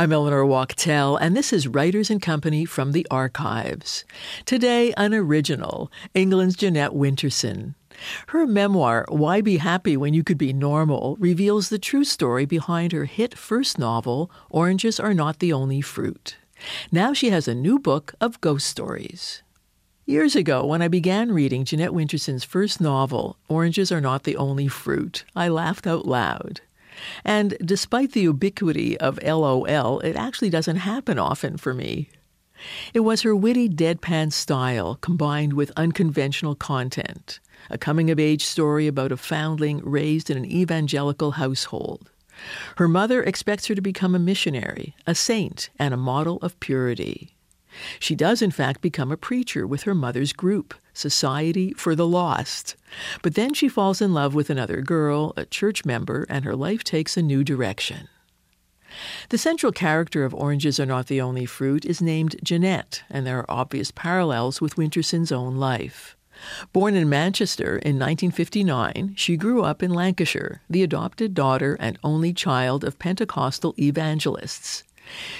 I'm Eleanor Wachtel, and this is Writers and Company from the Archives. Today, an original, England's Jeanette Winterson. Her memoir, Why Be Happy When You Could Be Normal, reveals the true story behind her hit first novel, Oranges Are Not the Only Fruit. Now she has a new book of ghost stories. Years ago, when I began reading Jeanette Winterson's first novel, Oranges Are Not the Only Fruit, I laughed out loud. And despite the ubiquity of LOL, it actually doesn't happen often for me. It was her witty deadpan style combined with unconventional content, a coming of age story about a foundling raised in an evangelical household. Her mother expects her to become a missionary, a saint, and a model of purity. She does, in fact, become a preacher with her mother's group, Society for the Lost. But then she falls in love with another girl, a church member, and her life takes a new direction. The central character of Oranges Are Not the Only Fruit is named Jeanette, and there are obvious parallels with Winterson's own life. Born in Manchester in 1959, she grew up in Lancashire, the adopted daughter and only child of Pentecostal evangelists.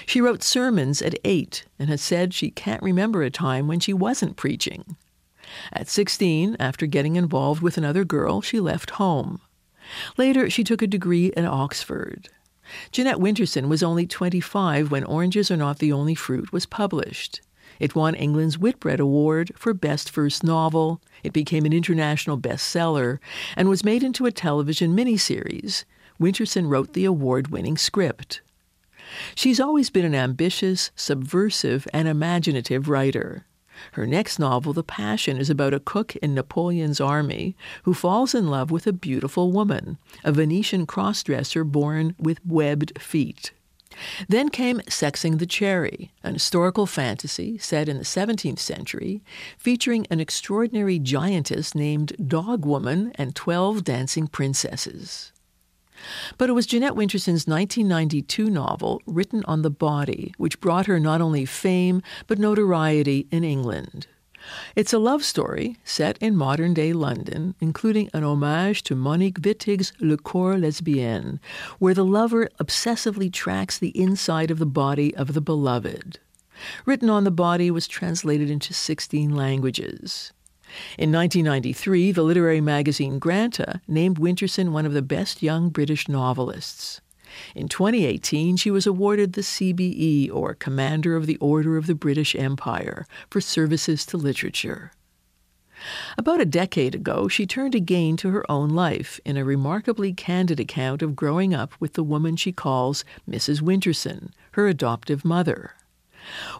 She wrote sermons at eight and has said she can't remember a time when she wasn't preaching. At 16, after getting involved with another girl, she left home. Later, she took a degree at Oxford. Jeanette Winterson was only 25 when Oranges Are Not the Only Fruit was published. It won England's Whitbread Award for Best First Novel. It became an international bestseller and was made into a television miniseries. Winterson wrote the award winning script. She's always been an ambitious, subversive, and imaginative writer. Her next novel, The Passion, is about a cook in Napoleon's army who falls in love with a beautiful woman, a Venetian crossdresser born with webbed feet. Then came Sexing the Cherry, an historical fantasy set in the 17th century, featuring an extraordinary giantess named Dog Woman and 12 dancing princesses. But it was Jeanette Winterson's 1992 novel, Written on the Body, which brought her not only fame, but notoriety in England. It's a love story set in modern day London, including an homage to Monique Wittig's Le Corps Lesbienne, where the lover obsessively tracks the inside of the body of the beloved. Written on the Body was translated into 16 languages. In 1993, the literary magazine Granta named Winterson one of the best young British novelists. In 2018, she was awarded the CBE, or Commander of the Order of the British Empire, for services to literature. About a decade ago, she turned again to her own life in a remarkably candid account of growing up with the woman she calls Mrs. Winterson, her adoptive mother.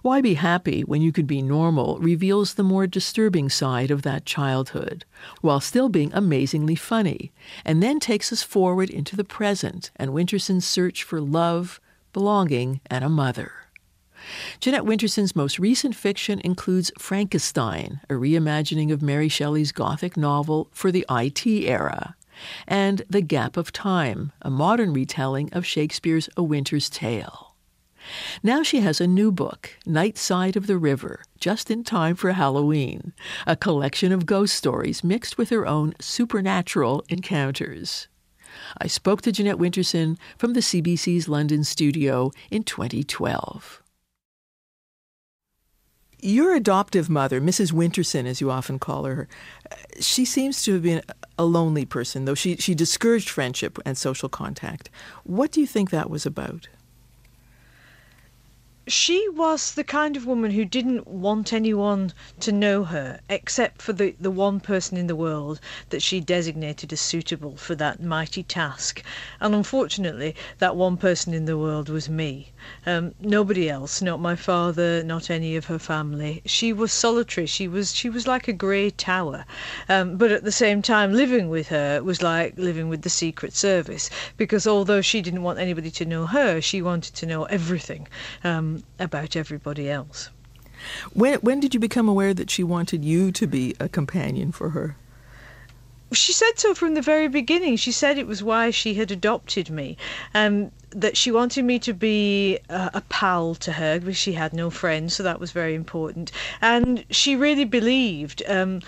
Why Be Happy When You Could Be Normal reveals the more disturbing side of that childhood, while still being amazingly funny, and then takes us forward into the present and Winterson's search for love, belonging, and a mother. Jeanette Winterson's most recent fiction includes Frankissstein, a reimagining of Mary Shelley's Gothic novel for the IT era, and The Gap of Time, a modern retelling of Shakespeare's A Winter's Tale. Now she has a new book, Night Side of the River, just in time for Halloween, a collection of ghost stories mixed with her own supernatural encounters. I spoke to Jeanette Winterson from the CBC's London studio in 2012. Your adoptive mother, Mrs. Winterson, as you often call her, she seems to have been a lonely person, though she, she discouraged friendship and social contact. What do you think that was about? She was the kind of woman who didn't want anyone to know her except for the, the one person in the world that she designated as suitable for that mighty task. And unfortunately, that one person in the world was me. Um, nobody else, not my father, not any of her family. She was solitary. She was she was like a grey tower. Um, but at the same time, living with her was like living with the Secret Service because although she didn't want anybody to know her, she wanted to know everything. Um, about everybody else. When when did you become aware that she wanted you to be a companion for her? She said so from the very beginning. She said it was why she had adopted me. Um, that she wanted me to be a, a, pal to her because she had no friends, so that was very important. And she really believed um,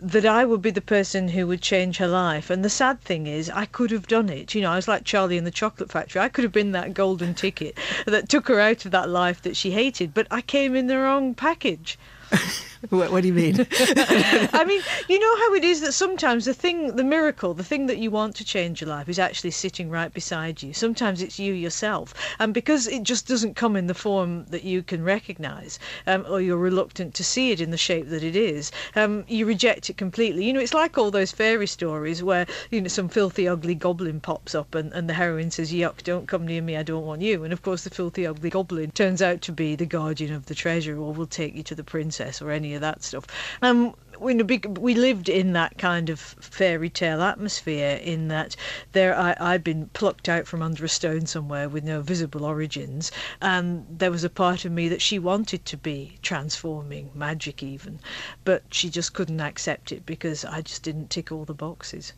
that I would be the person who would change her life. And the sad thing is, I could have done it. You know, I was like Charlie in the Chocolate Factory. I could have been that golden ticket that took her out of that life that she hated, but I came in the wrong package. what, what, do you mean? I mean, you know how it is that sometimes the thing, the miracle, the thing that you want to change your life is actually sitting right beside you. Sometimes it's you yourself. And because it just doesn't come in the form that you can recognize, um, or you're reluctant to see it in the shape that it is, um, you reject it completely. You know, it's like all those fairy stories where, you know, some filthy, ugly goblin pops up and, and the heroine says, Yuck, don't come near me, I don't want you. And of course, the filthy, ugly goblin turns out to be the guardian of the treasure or will take you to the princess or any any of that stuff. Um, we, we lived in that kind of fairy tale atmosphere in that there I, I'd been plucked out from under a stone somewhere with no visible origins and there was a part of me that she wanted to be transforming magic even but she just couldn't accept it because I just didn't tick all the boxes.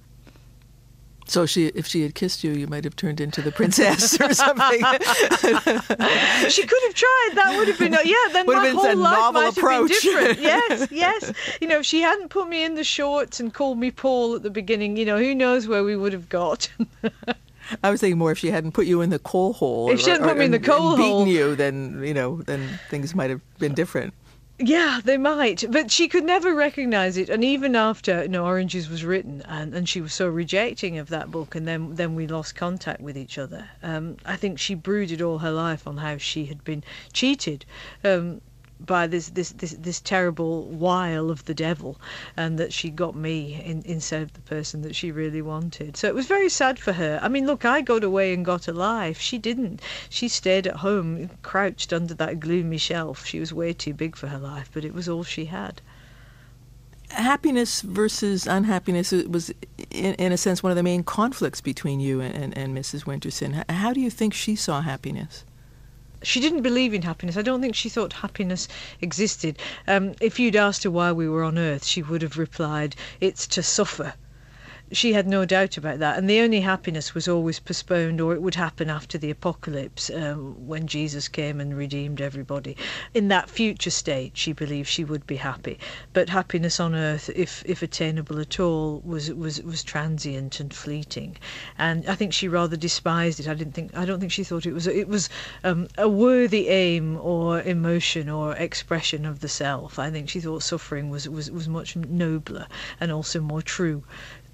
So she, if she had kissed you, you might have turned into the princess or something. she could have tried. That would have been yeah. Then would my whole life might approach. have been different. Yes, yes. You know, if she hadn't put me in the shorts and called me Paul at the beginning, you know, who knows where we would have got. I was thinking more if she hadn't put you in the coal hole. If she hadn't or, put me in the coal and hole, beaten you, then you know, then things might have been different. Yeah, they might, but she could never recognise it. And even after you know, Oranges was written, and, and she was so rejecting of that book, and then then we lost contact with each other. Um, I think she brooded all her life on how she had been cheated. Um, by this, this this this terrible wile of the devil, and that she got me in, instead of the person that she really wanted. So it was very sad for her. I mean, look, I got away and got a life. She didn't. She stayed at home, crouched under that gloomy shelf. She was way too big for her life, but it was all she had. Happiness versus unhappiness was, in, in a sense, one of the main conflicts between you and, and, and Mrs. Winterson. How do you think she saw happiness? She didn't believe in happiness. I don't think she thought happiness existed. Um, if you'd asked her why we were on earth, she would have replied, It's to suffer she had no doubt about that. And the only happiness was always postponed, or it would happen after the apocalypse um, when Jesus came and redeemed everybody. In that future state, she believed she would be happy. But happiness on earth, if, if attainable at all, was, was, was transient and fleeting. And I think she rather despised it. I didn't think I don't think she thought it was it was um, a worthy aim or emotion or expression of the self. I think she thought suffering was, was, was much nobler and also more true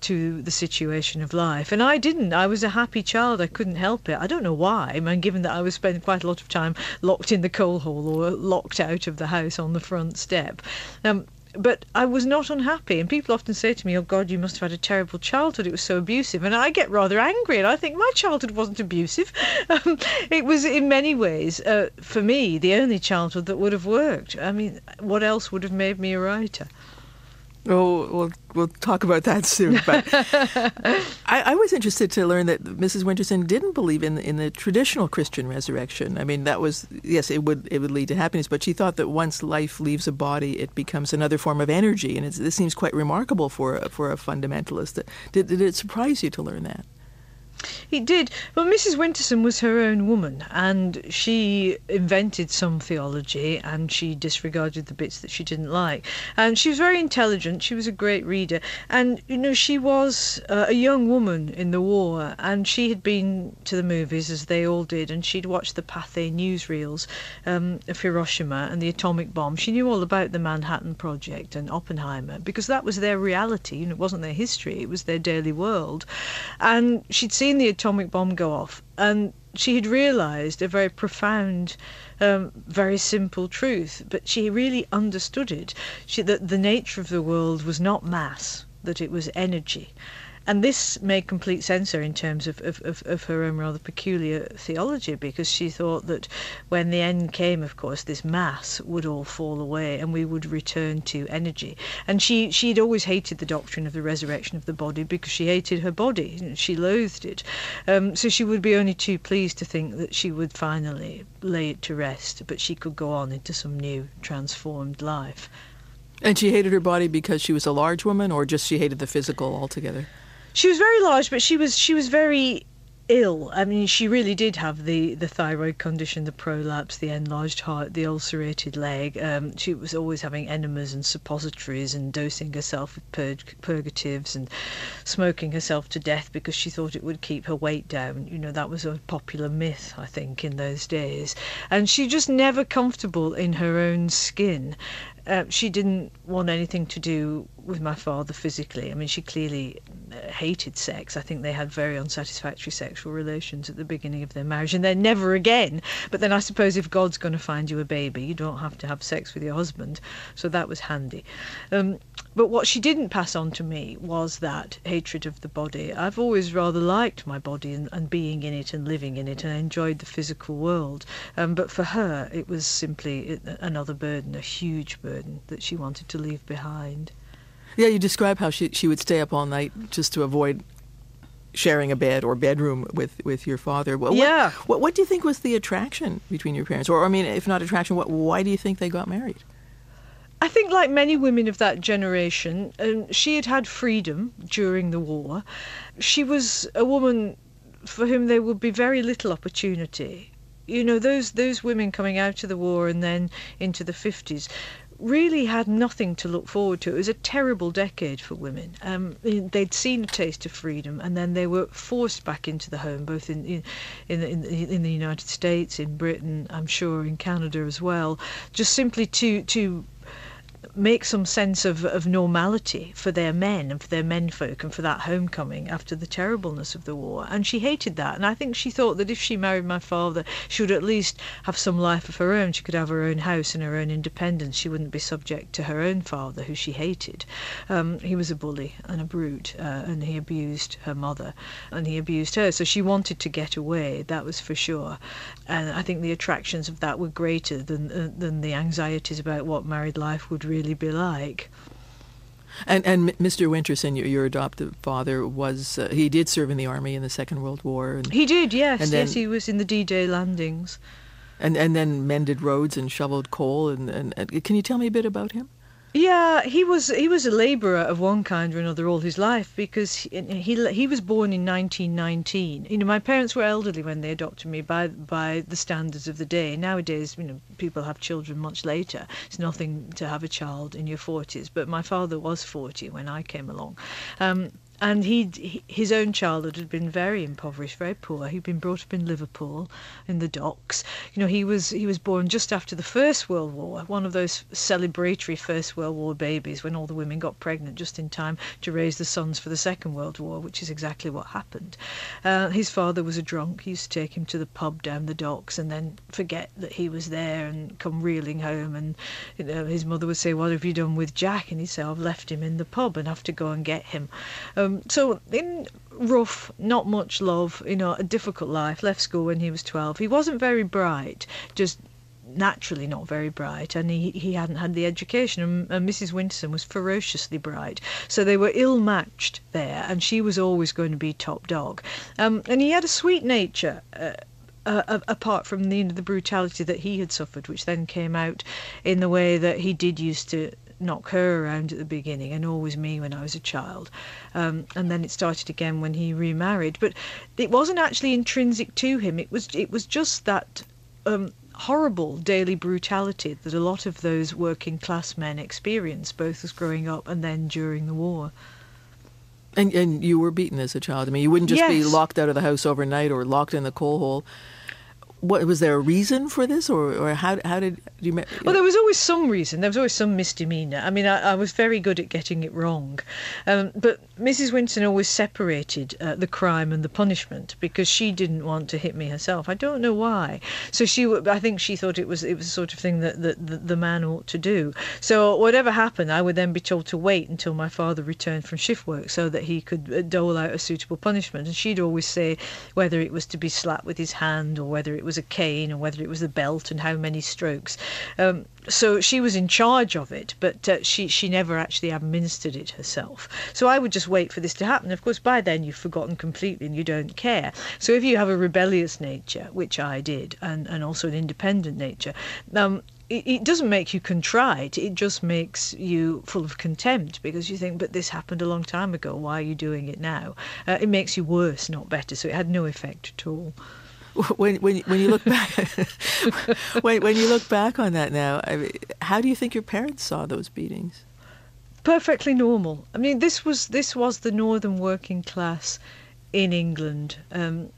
to the situation of life. And I didn't. I was a happy child. I couldn't help it. I don't know why. I mean, given that I was spending quite a lot of time locked in the coal hole or locked out of the house on the front step. Um, but I was not unhappy. And people often say to me, Oh God, you must have had a terrible childhood. It was so abusive. And I get rather angry and I think my childhood wasn't abusive. Um, it was, in many ways, uh, for me, the only childhood that would have worked. I mean, what else would have made me a writer? Oh, we'll we'll talk about that soon. But I, I, was interested to learn that Mrs. Winterson didn't believe in in the traditional Christian resurrection. I mean, that was yes, it would it would lead to happiness, but she thought that once life leaves a body, it becomes another form of energy, and this seems quite remarkable for a, for a fundamentalist. Did, did it surprise you to learn that? It did. Well, Mrs. Winterson was her own woman, and she invented some theology and she disregarded the bits that she didn't like. And she was very intelligent. She was a great reader. And, you know, she was uh, a young woman in the war, and she had been to the movies, as they all did, and she'd watched the Pathé newsreels um, of Hiroshima and the atomic bomb. She knew all about the Manhattan Project and Oppenheimer because that was their reality. Know, it wasn't their history, it was their daily world. And she'd seen seen the atomic bomb go off, and she had realised a very profound, um, very simple truth, but she really understood it. She, that the nature of the world was not mass, that it was energy. And this made complete sense her in terms of, of, of, of, her own rather peculiar theology because she thought that when the end came, of course, this mass would all fall away and we would return to energy. And she, she'd always hated the doctrine of the resurrection of the body because she hated her body. She loathed it. Um, so she would be only too pleased to think that she would finally lay it to rest, but she could go on into some new transformed life. And she hated her body because she was a large woman or just she hated the physical altogether? She was very large, but she was she was very ill. I mean, she really did have the, the thyroid condition, the prolapse, the enlarged heart, the ulcerated leg. Um, she was always having enemas and suppositories and dosing herself with purg- purgatives and smoking herself to death because she thought it would keep her weight down. You know, that was a popular myth, I think, in those days. And she just never comfortable in her own skin. Uh, she didn't want anything to do with my father physically. I mean, she clearly uh, hated sex. I think they had very unsatisfactory sexual relations at the beginning of their marriage, and then never again. But then I suppose if God's going to find you a baby, you don't have to have sex with your husband. So that was handy. Um, but what she didn't pass on to me was that hatred of the body. I've always rather liked my body and, and being in it and living in it and enjoyed the physical world. Um, but for her, it was simply another burden, a huge burden that she wanted to leave behind. Yeah, you describe how she she would stay up all night just to avoid sharing a bed or bedroom with, with your father. What, yeah. What, what do you think was the attraction between your parents? Or, I mean, if not attraction, what, why do you think they got married? I think, like many women of that generation, um, she had had freedom during the war. She was a woman for whom there would be very little opportunity. You know, those those women coming out of the war and then into the fifties really had nothing to look forward to. It was a terrible decade for women. Um, they'd seen a taste of freedom, and then they were forced back into the home, both in in, in, in, in the United States, in Britain, I'm sure in Canada as well, just simply to to make some sense of, of normality for their men and for their menfolk and for that homecoming after the terribleness of the war. And she hated that. And I think she thought that if she married my father, she would at least have some life of her own. She could have her own house and her own independence. She wouldn't be subject to her own father, who she hated. Um, he was a bully and a brute, uh, and he abused her mother and he abused her. So she wanted to get away, that was for sure. And I think the attractions of that were greater than, uh, than the anxieties about what married life would really really be like. And and Mr. Winterson, your, your adoptive father, was uh, he did serve in the army in the Second World War. And, he did, yes, then, yes, he was in the D-Day landings. And and then mended roads and shoveled coal. And, and, and can you tell me a bit about him? Yeah, he was he was a labourer of one kind or another all his life because he, he he was born in 1919. You know, my parents were elderly when they adopted me by by the standards of the day. Nowadays, you know, people have children much later. It's nothing to have a child in your 40s, but my father was 40 when I came along. Um, and he his own childhood had been very impoverished, very poor. He'd been brought up in Liverpool, in the docks. You know, he was he was born just after the First World War, one of those celebratory First World War babies when all the women got pregnant just in time to raise the sons for the Second World War, which is exactly what happened. Uh, his father was a drunk. He used to take him to the pub down the docks and then forget that he was there and come reeling home. And you know, his mother would say, "What have you done with Jack?" And he'd say, "I've left him in the pub and have to go and get him." Um, so in rough, not much love, you know, a difficult life. Left school when he was twelve. He wasn't very bright, just naturally not very bright, and he, he hadn't had the education. And, and, Mrs. Winterson was ferociously bright, so they were ill matched there, and she was always going to be top dog. Um, and he had a sweet nature. Uh, uh, apart from the, the brutality that he had suffered, which then came out in the way that he did used to knock her around at the beginning and always me when I was a child. Um, and then it started again when he remarried. But it wasn't actually intrinsic to him. It was it was just that um, horrible daily brutality that a lot of those working class men experience, both as growing up and then during the war. And and you were beaten as a child. I mean, you wouldn't just yes. be locked out of the house overnight or locked in the coal hole. What was there a reason for this, or, or how how did you? Well, there was always some reason. There was always some misdemeanor. I mean, I, I was very good at getting it wrong, um, but Mrs. Winterson always separated uh, the crime and the punishment because she didn't want to hit me herself. I don't know why. So she, I think she thought it was it was the sort of thing that, that, that the man ought to do. So whatever happened, I would then be told to wait until my father returned from shift work so that he could uh, dole out a suitable punishment. And she'd always say whether it was to be slapped with his hand or whether it was a cane or whether it was a belt and how many strokes. Um, so she was in charge of it, but uh, she she never actually administered it herself. So I would just wait for this to happen. Of course, by then you've forgotten completely and you don't care. So if you have a rebellious nature, which I did, and and also an independent nature, um, it, doesn't make you contrite. It just makes you full of contempt because you think, but this happened a long time ago. Why are you doing it now? Uh, it makes you worse, not better. So it had no effect at all. When when when you look back when when you look back on that now, I mean, how do you think your parents saw those beatings? Perfectly normal. I mean, this was this was the northern working class in England. Um,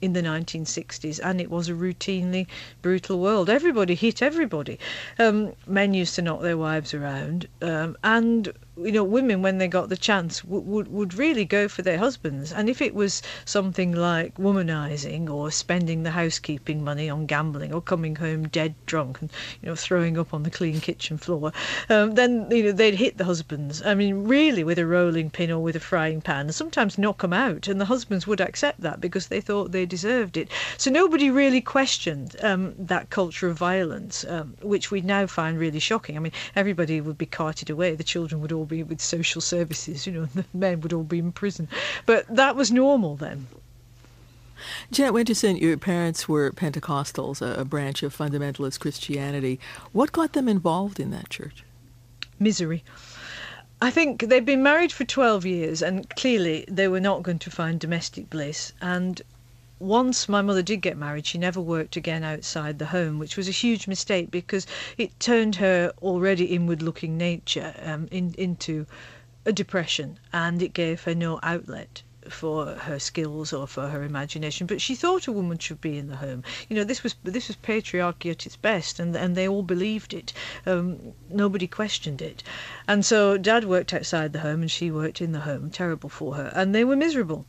in the 1960s, and it was a routinely brutal world. Everybody hit everybody. Um, men used to knock their wives around, um, and you know, women when they got the chance would, would would really go for their husbands. And if it was something like womanizing or spending the housekeeping money on gambling or coming home dead drunk and you know throwing up on the clean kitchen floor, um, then you know they'd hit the husbands. I mean, really with a rolling pin or with a frying pan, and sometimes knock them out. And the husbands would accept that because they thought they deserved it. So nobody really questioned um, that culture of violence, um, which we now find really shocking. I mean, everybody would be carted away. The children would all be with social services, you know, the men would all be in prison. But that was normal then. Jeanette Winterson, your parents were Pentecostals, a, a branch of fundamentalist Christianity. What got them involved in that church? Misery. I think they'd been married for 12 years and clearly they were not going to find domestic bliss. And once my mother did get married, she never worked again outside the home, which was a huge mistake because it turned her already inward looking nature um, in, into a depression and it gave her no outlet for her skills or for her imagination, but she thought a woman should be in the home. You know, this was this was patriarchy at its best, and and they all believed it. Um, nobody questioned it, and so Dad worked outside the home and she worked in the home. Terrible for her, and they were miserable.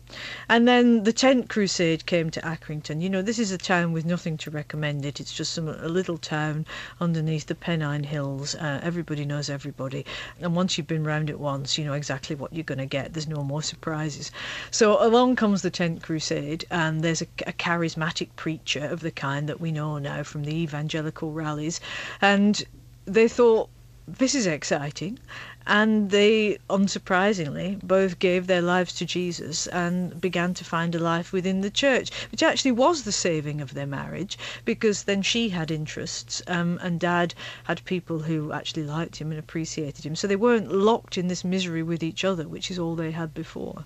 And then the tent crusade came to Accrington. You know, this is a town with nothing to recommend it. It's just some a little town underneath the Pennine Hills. Uh, everybody knows everybody, and once you've been round it once, you know exactly what you're going to get. There's no more surprises. So along comes the Tent Crusade, and there's a, a, charismatic preacher of the kind that we know now from the evangelical rallies, and they thought this is exciting. And they, unsurprisingly, both gave their lives to Jesus and began to find a life within the church, which actually was the saving of their marriage because then she had interests um, and dad had people who actually liked him and appreciated him. So they weren't locked in this misery with each other, which is all they had before.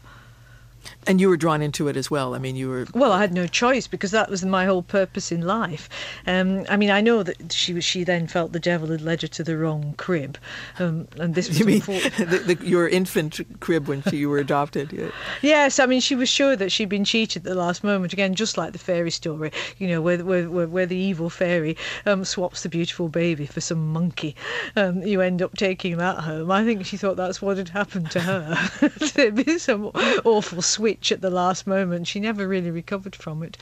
And you were drawn into it as well. I mean, you were. Well, I had no choice because that was my whole purpose in life. Um, I mean, I know that she was. She then felt the devil had led her to the wrong crib, um, and this was you mean the, the, your infant crib when she, you were adopted. Yeah. Yes, I mean, she was sure that she'd been cheated at the last moment. Again, just like the fairy story, you know, where where, where, where the evil fairy um, swaps the beautiful baby for some monkey. Um, you end up taking that home. I think she thought that's what had happened to her. There'd been some awful switch at the last moment. She never really recovered from it.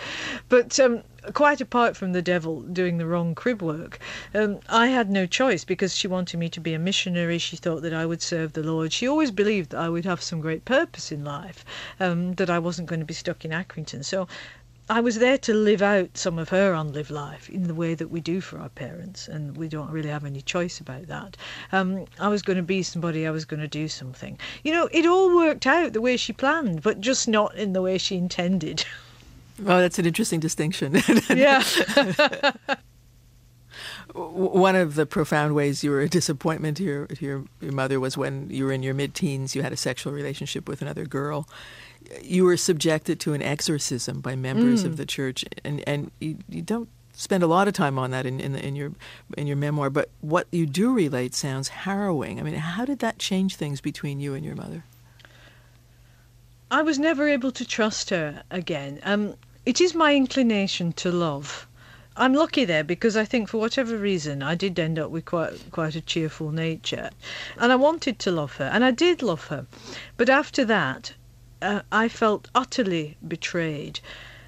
But um, quite apart from the devil doing the wrong crib work, um, I had no choice because she wanted me to be a missionary. She thought that I would serve the Lord. She always believed that I would have some great purpose in life, um, that I wasn't going to be stuck in Accrington. So I was there to live out some of her unlived life in the way that we do for our parents, and we don't really have any choice about that. Um, I was going to be somebody, I was going to do something. You know, it all worked out the way she planned, but just not in the way she intended. Oh, that's an interesting distinction. yeah. One of the profound ways you were a disappointment to your, to your, your mother was when you were in your mid teens, you had a sexual relationship with another girl you were subjected to an exorcism by members mm. of the church, and and you, you, don't spend a lot of time on that in in, the, in, your in your memoir. But what you do relate sounds harrowing. I mean, how did that change things between you and your mother? I was never able to trust her again. Um, it is my inclination to love. I'm lucky there because I think for whatever reason I did end up with quite quite a cheerful nature, and I wanted to love her, and I did love her, but after that, uh, I felt utterly betrayed.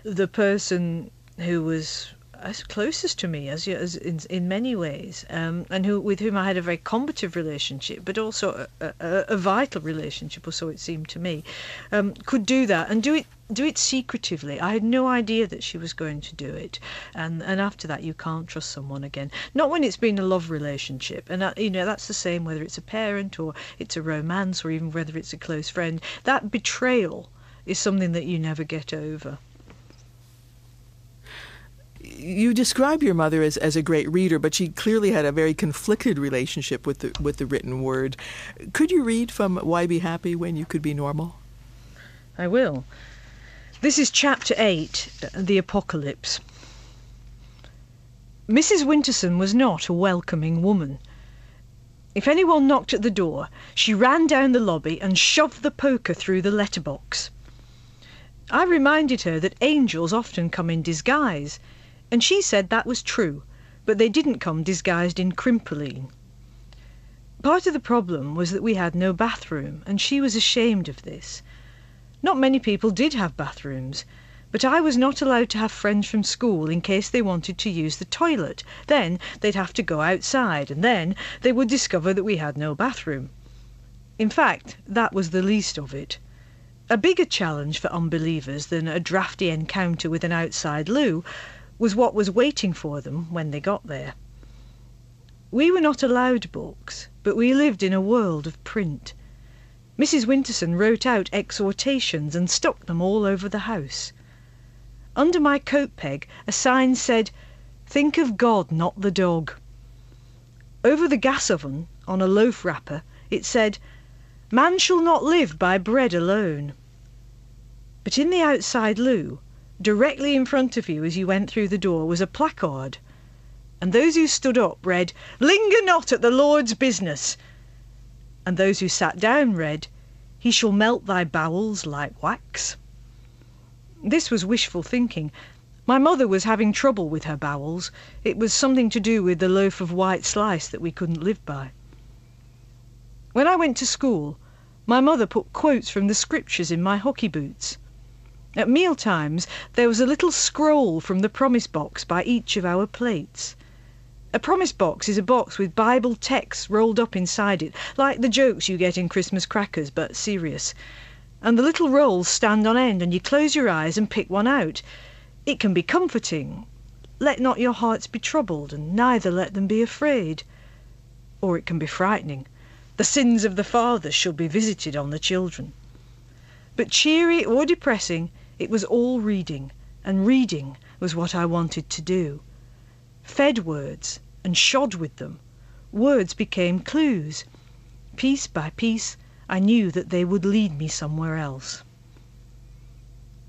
The person who was as closest to me as, as in, in many ways, um, and who with whom I had a very combative relationship, but also a, a, a vital relationship, or so it seemed to me, um, could do that and do it do it secretively. I had no idea that she was going to do it, and and after that you can't trust someone again. Not when it's been a love relationship, and that, you know that's the same whether it's a parent or it's a romance or even whether it's a close friend. That betrayal is something that you never get over you describe your mother as, as a great reader, but she clearly had a very conflicted relationship with the with the written word. Could you read from Why Be Happy When You Could Be Normal? I will. This is chapter 8, uh, The Apocalypse. Mrs. Winterson was not a welcoming woman. If anyone knocked at the door, she ran down the lobby and shoved the poker through the letterbox. I reminded her that angels often come in disguise, and she said that was true, but they didn't come disguised in crimplene. Part of the problem was that we had no bathroom, and she was ashamed of this. Not many people did have bathrooms, but I was not allowed to have friends from school in case they wanted to use the toilet. Then they'd have to go outside, and then they would discover that we had no bathroom. In fact, that was the least of it. A bigger challenge for unbelievers than a drafty encounter with an outside loo was what was waiting for them when they got there. We were not allowed books, but we lived in a world of print. Mrs. Winterson wrote out exhortations and stuck them all over the house. Under my coat peg a sign said, Think of God, not the dog. Over the gas oven, on a loaf wrapper, it said, Man shall not live by bread alone. But in the outside loo, Directly in front of you as you went through the door was a placard, and those who stood up read, Linger not at the Lord's business, and those who sat down read, He shall melt thy bowels like wax. This was wishful thinking. My mother was having trouble with her bowels. It was something to do with the loaf of white slice that we couldn't live by. When I went to school, my mother put quotes from the scriptures in my hockey boots. At meal times there was a little scroll from the promise box by each of our plates. A promise box is a box with Bible texts rolled up inside it, like the jokes you get in Christmas crackers, but serious. And the little rolls stand on end, and you close your eyes and pick one out. It can be comforting. Let not your hearts be troubled, and neither let them be afraid. Or it can be frightening. The sins of the fathers shall be visited on the children. But cheery or depressing, it was all reading, and reading was what I wanted to do. Fed words and shod with them, words became clues. Piece by piece I knew that they would lead me somewhere else.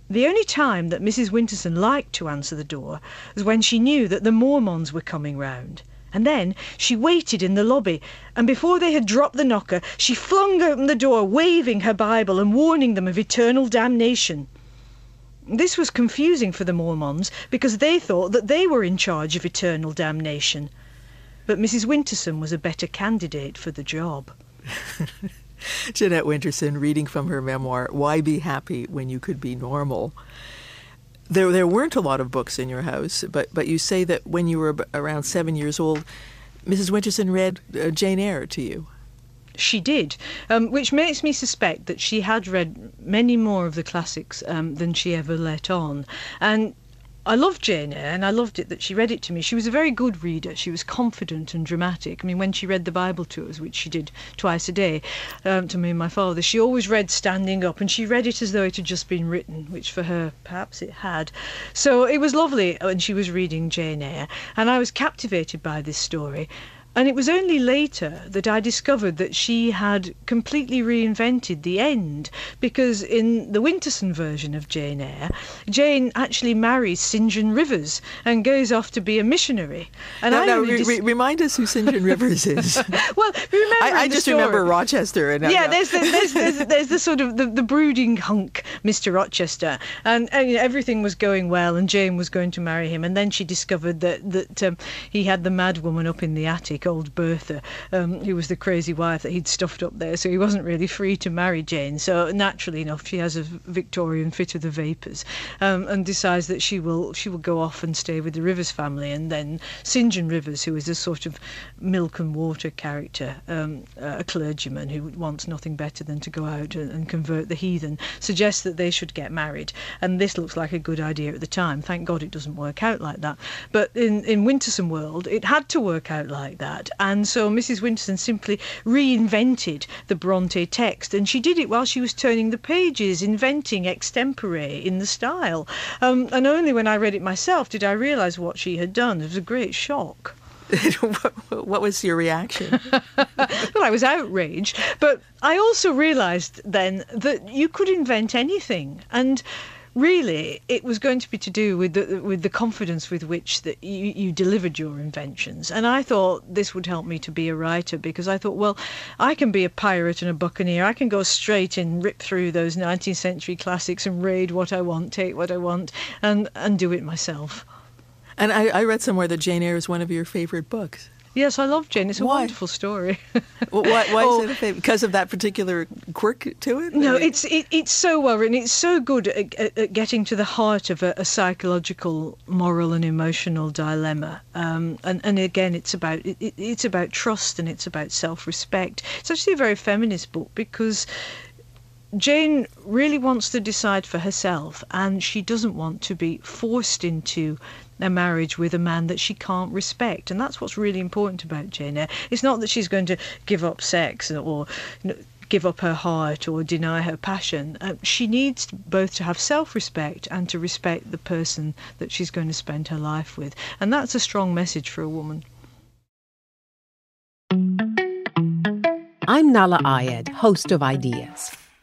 The only time that Mrs. Winterson liked to answer the door was when she knew that the Mormons were coming round. And then she waited in the lobby, and before they had dropped the knocker, she flung open the door, waving her Bible and warning them of eternal damnation. This was confusing for the Mormons because they thought that they were in charge of eternal damnation. But Mrs. Winterson was a better candidate for the job. Jeanette Winterson reading from her memoir, Why Be Happy When You Could Be Normal. There, there weren't a lot of books in your house, but, but you say that when you were around seven years old, Mrs. Winterson read uh, Jane Eyre to you. She did, um, which makes me suspect that she had read many more of the classics um, than she ever let on. And I loved Jane Eyre, and I loved it that she read it to me. She was a very good reader. She was confident and dramatic. I mean, when she read the Bible to us, which she did twice a day um, to me and my father, she always read standing up, and she read it as though it had just been written, which for her, perhaps it had. So it was lovely when she was reading Jane Eyre, and I was captivated by this story. And it was only later that I discovered that she had completely reinvented the end because in the Winterson version of Jane Eyre, Jane actually marries St. John Rivers and goes off to be a missionary. And now, I now, re- dis- re- remind us who St. John Rivers is. well, remember I, I just story- remember Rochester. And yeah, there's the, there's, there's, there's the sort of the, the brooding hunk, Mr. Rochester, and, and you know, everything was going well, and Jane was going to marry him, and then she discovered that that um, he had the mad woman up in the attic, old Bertha, um, who was the crazy wife that he'd stuffed up there, so he wasn't really free to marry Jane. So naturally enough, she has a Victorian fit of the vapours, um, and decides that she will she will go off and stay with the Rivers family, and then St John Rivers, who is a sort of milk and water character, um, a clergyman who wants nothing better than to go out and, and convert the heathen, suggests that they should get married. And this looks like a good idea at the time. Thank God it doesn't work out like that. But in, in Winterson World, it had to work out like that. And so Mrs. Winterson simply reinvented the Bronte text. And she did it while she was turning the pages, inventing extempore in the style. Um, and only when I read it myself did I realise what she had done. It was a great shock. what, what was your reaction? well, I was outraged, but I also realised then that you could invent anything, and really, it was going to be to do with the with the confidence with which that you, you delivered your inventions. And I thought this would help me to be a writer because I thought, well, I can be a pirate and a buccaneer. I can go straight and rip through those 19th century classics and raid what I want, take what I want, and and do it myself. and I, I read somewhere that Jane Eyre is one of your favorite books. Yes, I love Jane. It's a Why? wonderful story. Well, why, why Oh. is it a? Because of that particular quirk to it? No, I mean- it's it, it's so well written. It's so good at, at, at getting to the heart of a, a psychological, moral, and emotional dilemma. Um, and and again, it's about it- it's about trust and it's about self-respect. It's actually a very feminist book because. Jane really wants to decide for herself, and she doesn't want to be forced into a marriage with a man that she can't respect. And that's what's really important about Jane Eyre. It's not that she's going to give up sex or give up her heart or deny her passion. Uh, she needs both to have self respect and to respect the person that she's going to spend her life with. And that's a strong message for a woman. I'm Nahlah Ayed, host of Ideas.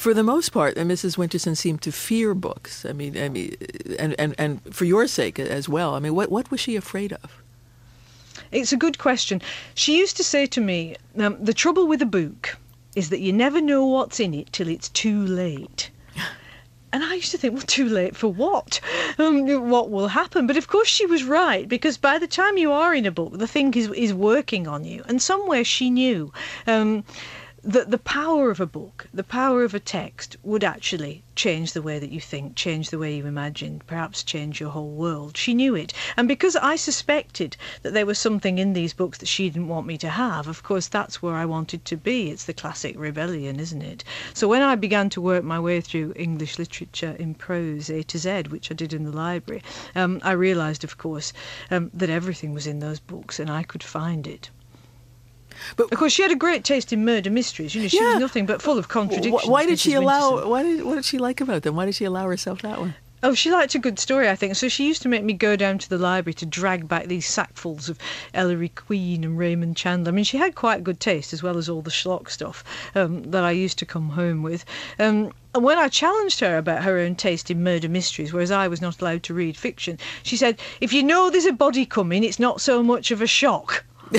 For the most part, Mrs. Winterson seemed to fear books. I mean, I mean, and, and, and for your sake as well. I mean, what, what was she afraid of? It's a good question. She used to say to me, um, The trouble with a book is that you never know what's in it till it's too late. And I used to think, well, too late for what? Um, what will happen? But of course, she was right because by the time you are in a book, the thing is is working on you. And somewhere she knew um, that the power of a book, the power of a text, would actually change the way that you think, change the way you imagine, perhaps change your whole world. She knew it. And because I suspected that there was something in these books that she didn't want me to have, of course, that's where I wanted to be. It's the classic rebellion, isn't it? So when I began to work my way through English literature in prose, A to Z, which I did in the library, um, I realised, of course, um, that everything was in those books and I could find it. But Of course, she had a great taste in murder mysteries. You know, she Yeah. was nothing but full of contradictions. why did Mrs. she allow? Winterson. Why did what did she like about them? Why did she allow herself that one? Oh, she liked a good story, I think. So she used to make me go down to the library to drag back these sackfuls of Ellery Queen and Raymond Chandler. I mean, she had quite good taste, as well as all the schlock stuff um, that I used to come home with. Um, and when I challenged her about her own taste in murder mysteries, whereas I was not allowed to read fiction, she said, "If you know there's a body coming, it's not so much of a shock."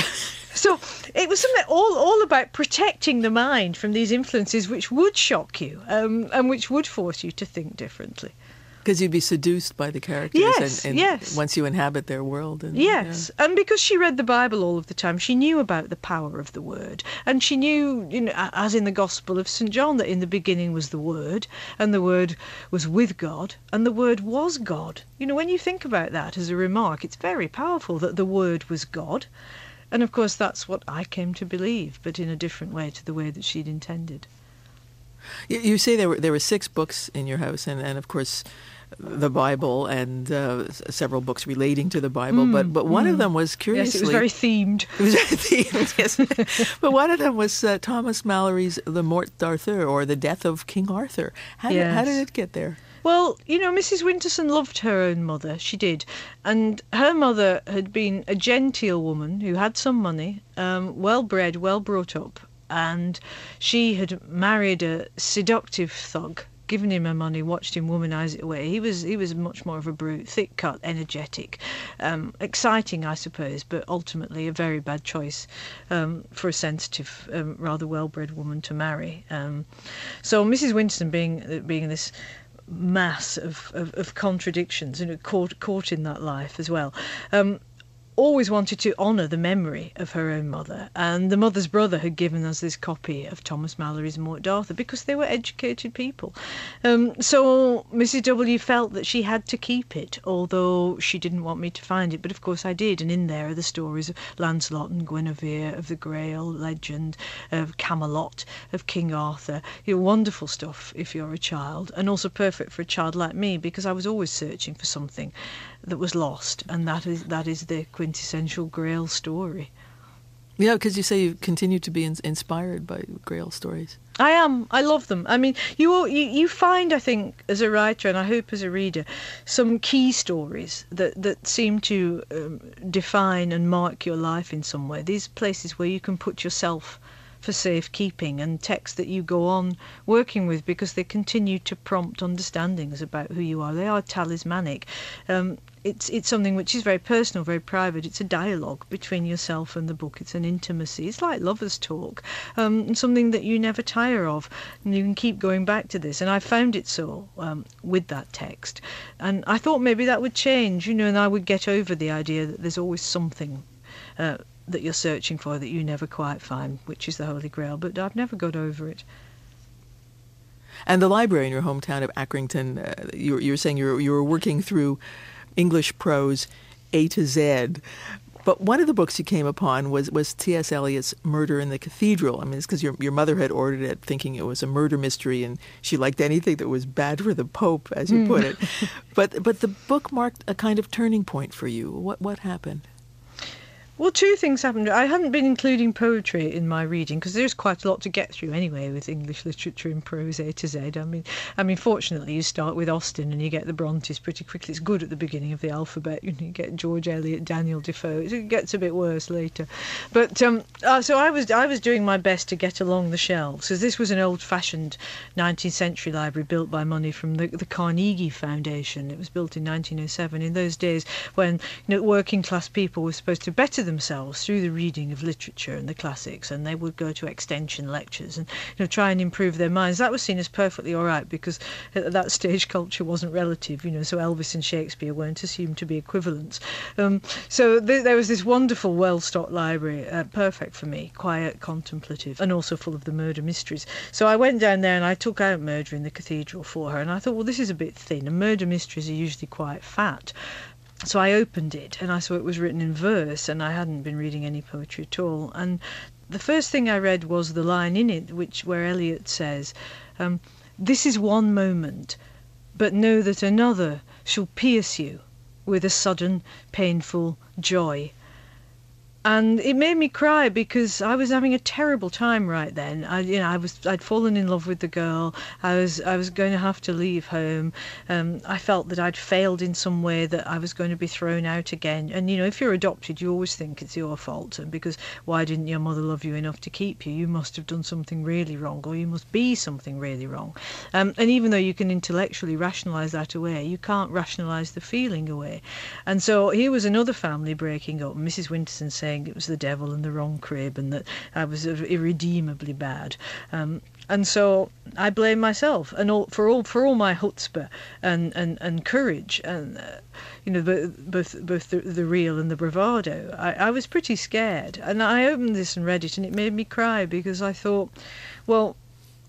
So it was something all, all about protecting the mind from these influences which would shock you um, and which would force you to think differently. Because you'd be seduced by the characters, Yes, and, and yes. once you inhabit their world. And, Yes, and because she read the Bible all of the time, she knew about the power of the Word, and she knew, you know, as in the Gospel of St John, that in the beginning was the Word, and the Word was with God, and the Word was God. You know, when you think about that as a remark, it's very powerful that the Word was God. And of course, that's what I came to believe, but in a different way to the way that she'd intended. You, say there were there were six books in your house, and, and of course, the Bible and uh, several books relating to the Bible. Mm, but but one mm. of them was curiously yes, it was very themed. It was very themed. yes, but one of them was uh, Thomas Malory's *The Morte d'Arthur* or *The Death of King Arthur*. How, yes. did, how did it get there? Well, you know, Mrs. Winterson loved her own mother. She did. And her mother had been a genteel woman who had some money, um, well bred, well brought up. And she had married a seductive thug given him her money, watched him womanize it away. He was he was much more of a brute, thick cut, energetic, um, exciting, I suppose, but ultimately a very bad choice um, for a sensitive, um, rather well-bred woman to marry. Um, so Mrs. Winterson, being being this mass of, of, of contradictions, you know, caught caught in that life as well. Um, always wanted to honour the memory of her own mother, and the mother's brother had given us this copy of Thomas Malory's Morte d'Arthur because they were educated people. Um, so Mrs. W felt that she had to keep it, although she didn't want me to find it. But of course I did, and in there are the stories of Lancelot and Guinevere, of the Grail legend, of Camelot, of King Arthur. You know, wonderful stuff if you're a child, and also perfect for a child like me because I was always searching for something that was lost, and that is that is the quintessential Grail story. Yeah, because you say you continue to be in- inspired by Grail stories. I am. I love them. I mean, you, you you find, I think, as a writer, and I hope as a reader, some key stories that that seem to um, define and mark your life in some way. These places where you can put yourself for safekeeping and texts that you go on working with because they continue to prompt understandings about who you are. They are talismanic. Um, it's it's something which is very personal, very private. It's a dialogue between yourself and the book. It's an intimacy. It's like lovers' talk, um, something that you never tire of, and you can keep going back to this. And I found it so um, with that text, and I thought maybe that would change, you know, and I would get over the idea that there's always something. Uh, that you're searching for that you never quite find, which is the Holy Grail. But I've never got over it. And the library in your hometown of Accrington, uh, you, you were saying you were, you were working through English prose A to Z. But one of the books you came upon was, was T.S. Eliot's Murder in the Cathedral. I mean, it's because your, your mother had ordered it thinking it was a murder mystery and she liked anything that was bad for the Pope, as you put it. but, but the book marked a kind of turning point for you. What, what happened? Well, two things happened. I hadn't been including poetry in my reading because there's quite a lot to get through anyway with English literature in prose A to Z. I mean, I mean, fortunately, you start with Austen and you get the Brontes pretty quickly. It's good at the beginning of the alphabet. You get George Eliot, Daniel Defoe. It gets a bit worse later. But um, uh, so I was I was doing my best to get along the shelves because this was an old-fashioned 19th century library built by money from the, the Carnegie Foundation. It was built in 1907. In those days, when you know, working class people were supposed to better themselves through the reading of literature and the classics, and they would go to extension lectures and you know try and improve their minds. That was seen as perfectly all right because at that stage culture wasn't relative, you know. So Elvis and Shakespeare weren't assumed to be equivalents. Um, so th- there was this wonderful, well-stocked library, uh, perfect for me, quiet, contemplative, and also full of the murder mysteries. So I went down there and I took out Murder in the Cathedral for her, and I thought, well, this is a bit thin, and murder mysteries are usually quite fat. So I opened it and I saw it was written in verse, and I hadn't been reading any poetry at all. And the first thing I read was the line in it, which where Eliot says, um, "This is one moment, but know that another shall pierce you with a sudden painful joy." And it made me cry because I was having a terrible time right then. I, you know, I was I'd fallen in love with the girl. I was I was going to have to leave home. Um, I felt that I'd failed in some way, that I was going to be thrown out again. And you know, if you're adopted, you always think it's your fault, and because why didn't your mother love you enough to keep you? You must have done something really wrong, or you must be something really wrong. Um, and even though you can intellectually rationalise that away, you can't rationalise the feeling away. And so here was another family breaking up. Mrs. Winterson saying saying it was the devil in the wrong crib and that I was irredeemably bad. Um, and so I blame myself and all, for all for all my chutzpah and, and, and courage and uh, you know both both the, the real and the bravado. I, I was pretty scared and I opened this and read it and it made me cry because I thought, well,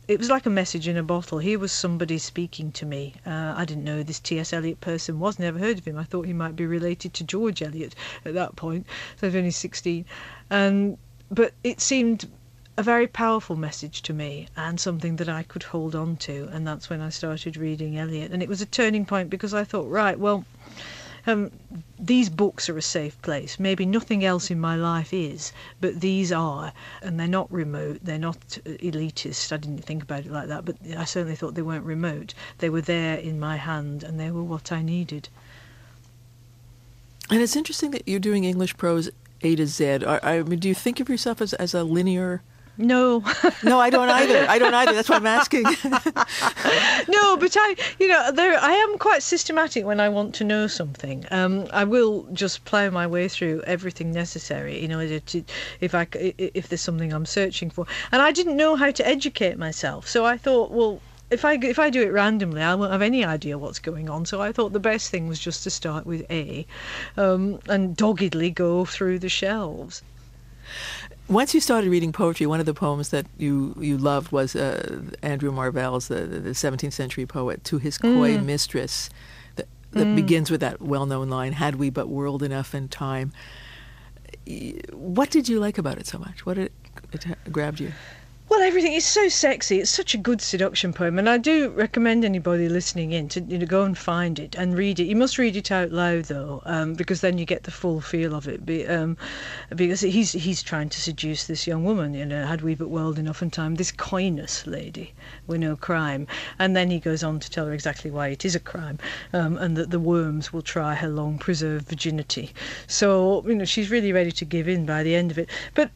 it was like a message in a bottle. Here was somebody speaking to me. Uh, I didn't know who this T.S. Eliot person was, never heard of him. I thought he might be related to George Eliot at that point, so I was only 16. And, but it seemed a very powerful message to me and something that I could hold on to. And that's when I started reading Eliot. And it was a turning point because I thought, right, well, um, these books are a safe place. Maybe nothing else in my life is, but these are, and they're not remote. They're not elitist. I didn't think about it like that, but I certainly thought they weren't remote. They were there in my hand, and they were what I needed. And it's interesting that you're doing English prose A to Z. I mean, do you think of yourself as, as a linear no. no, I don't either. I don't either. That's why I'm asking. no, but I, you know, there I am quite systematic when I want to know something. Um, I will just plough my way through everything necessary in order to, if I, if there's something I'm searching for. And I didn't know how to educate myself, so I thought, well, if I if I do it randomly, I won't have any idea what's going on. So I thought the best thing was just to start with A, um, and doggedly go through the shelves once you started reading poetry, one of the poems that you, you loved was uh, Andrew Marvell's, the, the 17th century poet, To His Coy mm. Mistress, that, that mm. begins with that well known line, Had we but world enough and time. What did you like about it so much? What it, it grabbed you? Well, everything is so sexy. It's such a good seduction poem, and I do recommend anybody listening in to you know go and find it and read it. You must read it out loud though, um, because then you get the full feel of it. Be, um, because he's he's trying to seduce this young woman. You know, had we but world enough and time, this coyness lady, we no crime, and then he goes on to tell her exactly why it is a crime, um, and that the worms will try her long preserved virginity. So you know she's really ready to give in by the end of it. But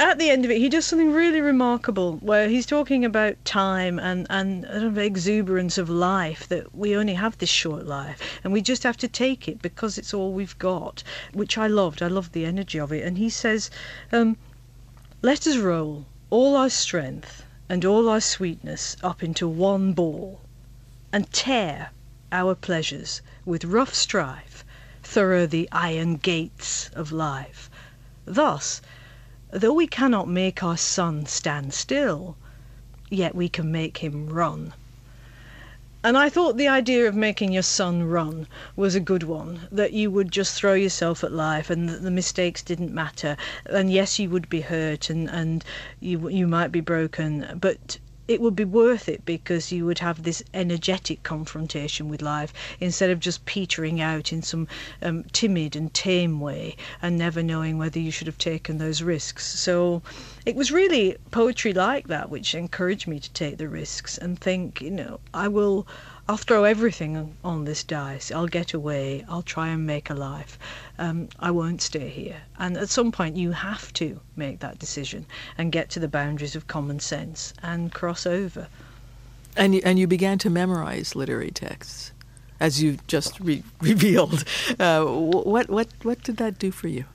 at the end of it, he does something really remarkable where he's talking about time and, and the exuberance of life, that we only have this short life and we just have to take it because it's all we've got, which I loved. I loved the energy of it. And he says, um, Let us roll all our strength and all our sweetness up into one ball and tear our pleasures with rough strife thorough the iron gates of life. Thus, Though we cannot make our sun stand still, yet we can make him run. And I thought the idea of making your son run was a good one, that you would just throw yourself at life and that the mistakes didn't matter. And yes, you would be hurt and, and you, you might be broken, but it would be worth it because you would have this energetic confrontation with life instead of just petering out in some um, timid and tame way and never knowing whether you should have taken those risks. So it was really poetry like that which encouraged me to take the risks and think, you know, I will. I'll throw everything on this dice. I'll get away. I'll try and make a life. Um, I won't stay here. And at some point, you have to make that decision and get to the boundaries of common sense and cross over. And and you began to memorize literary texts, as you just re- revealed. Uh, what what what did that do for you?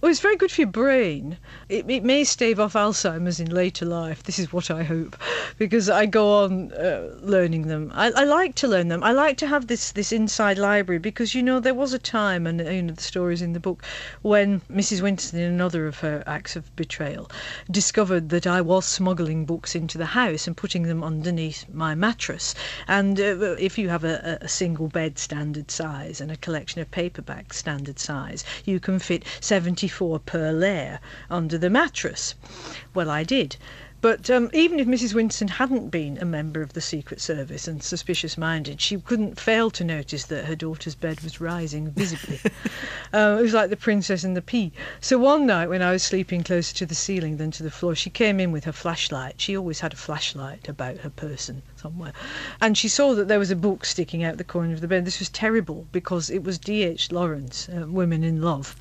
Well, it's very good for your brain. It, it may stave off Alzheimer's in later life. This is what I hope, because I go on uh, learning them. I, I, like to learn them. I like to have this this inside library because you know there was a time, and you know the stories in the book, when Mrs. Winterson, in another of her acts of betrayal, discovered that I was smuggling books into the house and putting them underneath my mattress. And uh, if you have a, a single bed standard size and a collection of paperbacks standard size, you can fit seventy for per layer under the mattress. Well, I did. But um, even if Mrs. Winterson hadn't been a member of the Secret Service and suspicious minded, she couldn't fail to notice that her daughter's bed was rising visibly. uh, it was like the princess and the pea. So one night when I was sleeping closer to the ceiling than to the floor, she came in with her flashlight. She always had a flashlight about her person somewhere. And she saw that there was a book sticking out the corner of the bed. This was terrible because it was D.H. Lawrence, uh, Women in Love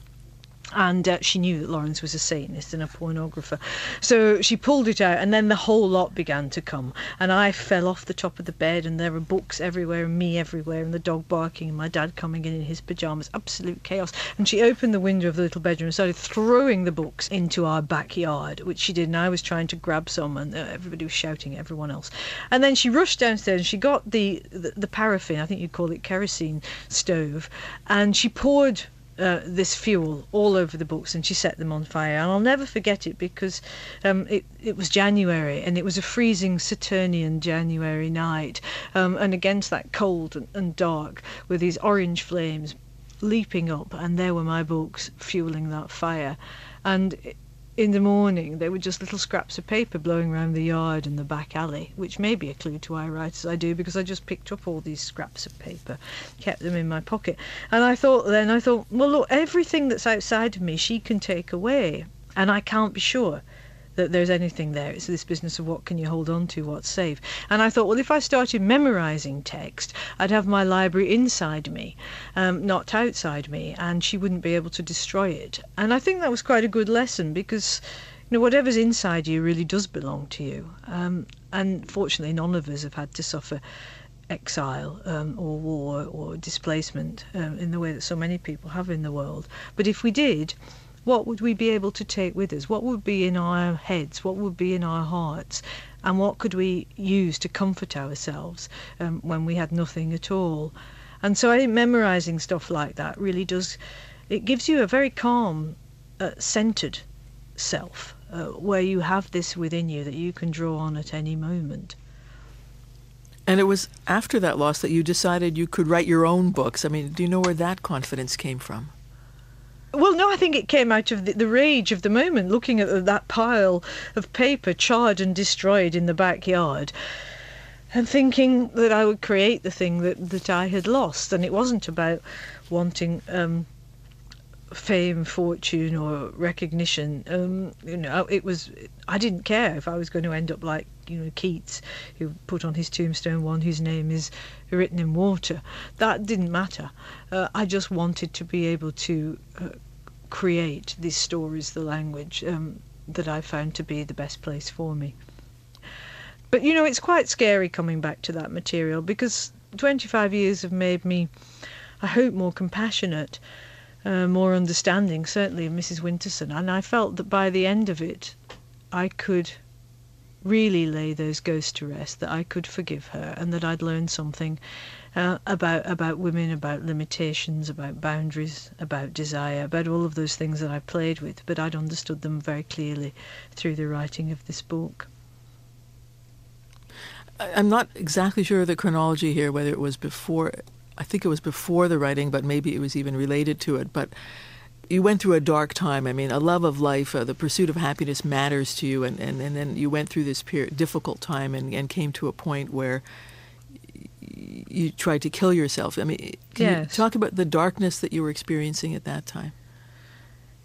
and uh, she knew that Lawrence was a Satanist and a pornographer. So she pulled it out, and then the whole lot began to come. And I fell off the top of the bed, and there were books everywhere, and me everywhere, and the dog barking, and my dad coming in in his pyjamas. Absolute chaos. And she opened the window of the little bedroom and started throwing the books into our backyard, which she did, and I was trying to grab some, and uh, everybody was shouting at everyone else. And then she rushed downstairs, and she got the, the, the paraffin, I think you'd call it kerosene stove, and she poured uh, this fuel all over the books and she set them on fire. And I'll never forget it because um, it, it was January and it was a freezing Saturnian January night. Um, and against that cold and, dark were these orange flames leaping up, and there were my books fueling that fire. And in the morning they were just little scraps of paper blowing around the yard and the back alley, which may be a clue to why I write as I do, because I just picked up all these scraps of paper, kept them in my pocket. And I thought then, I thought, well, look, everything that's outside of me she can take away, and I can't be sure that there's anything there. It's this business of what can you hold on to, what's safe. And I thought, well, if I started memorizing text, I'd have my library inside me, um, not outside me, and she wouldn't be able to destroy it. And I think that was quite a good lesson because. You know, whatever's inside you really does belong to you. Um, and fortunately, none of us have had to suffer exile um, or war or displacement um, in the way that so many people have in the world. But if we did, what would we be able to take with us? What would be in our heads? What would be in our hearts? And what could we use to comfort ourselves um, when we had nothing at all? And so I think memorizing stuff like that really does, it gives you a very calm, uh, centered self uh, where you have this within you that you can draw on at any moment. And it was after that loss that you decided you could write your own books. I mean, do you know where that confidence came from? Well, no, I think it came out of the, the, rage of the moment, looking at that pile of paper charred and destroyed in the backyard, and thinking that I would create the thing that, that I had lost. And it wasn't about wanting um, fame, fortune, or recognition. Um, you know, it was. I didn't care if I was going to end up like you know Keats, who put on his tombstone one whose name is written in water. That didn't matter. Uh, I just wanted to be able to uh, create these stories, the language um, that I found to be the best place for me. But you know, it's quite scary coming back to that material because 25 years have made me, I hope, more compassionate uh, more understanding, certainly, of Mrs. Winterson. And I felt that by the end of it, I could really lay those ghosts to rest, that I could forgive her, and that I'd learned something uh, about about women, about limitations, about boundaries, about desire, about all of those things that I played with. But I'd understood them very clearly through the writing of this book. I'm not exactly sure of the chronology here, whether it was before I think it was before the writing, but maybe it was even related to it. But you went through a dark time. I mean, a love of life, uh, the pursuit of happiness matters to you, and, and, and then you went through this period, difficult time and, and came to a point where you tried to kill yourself. I mean, can yes. you talk about the darkness that you were experiencing at that time?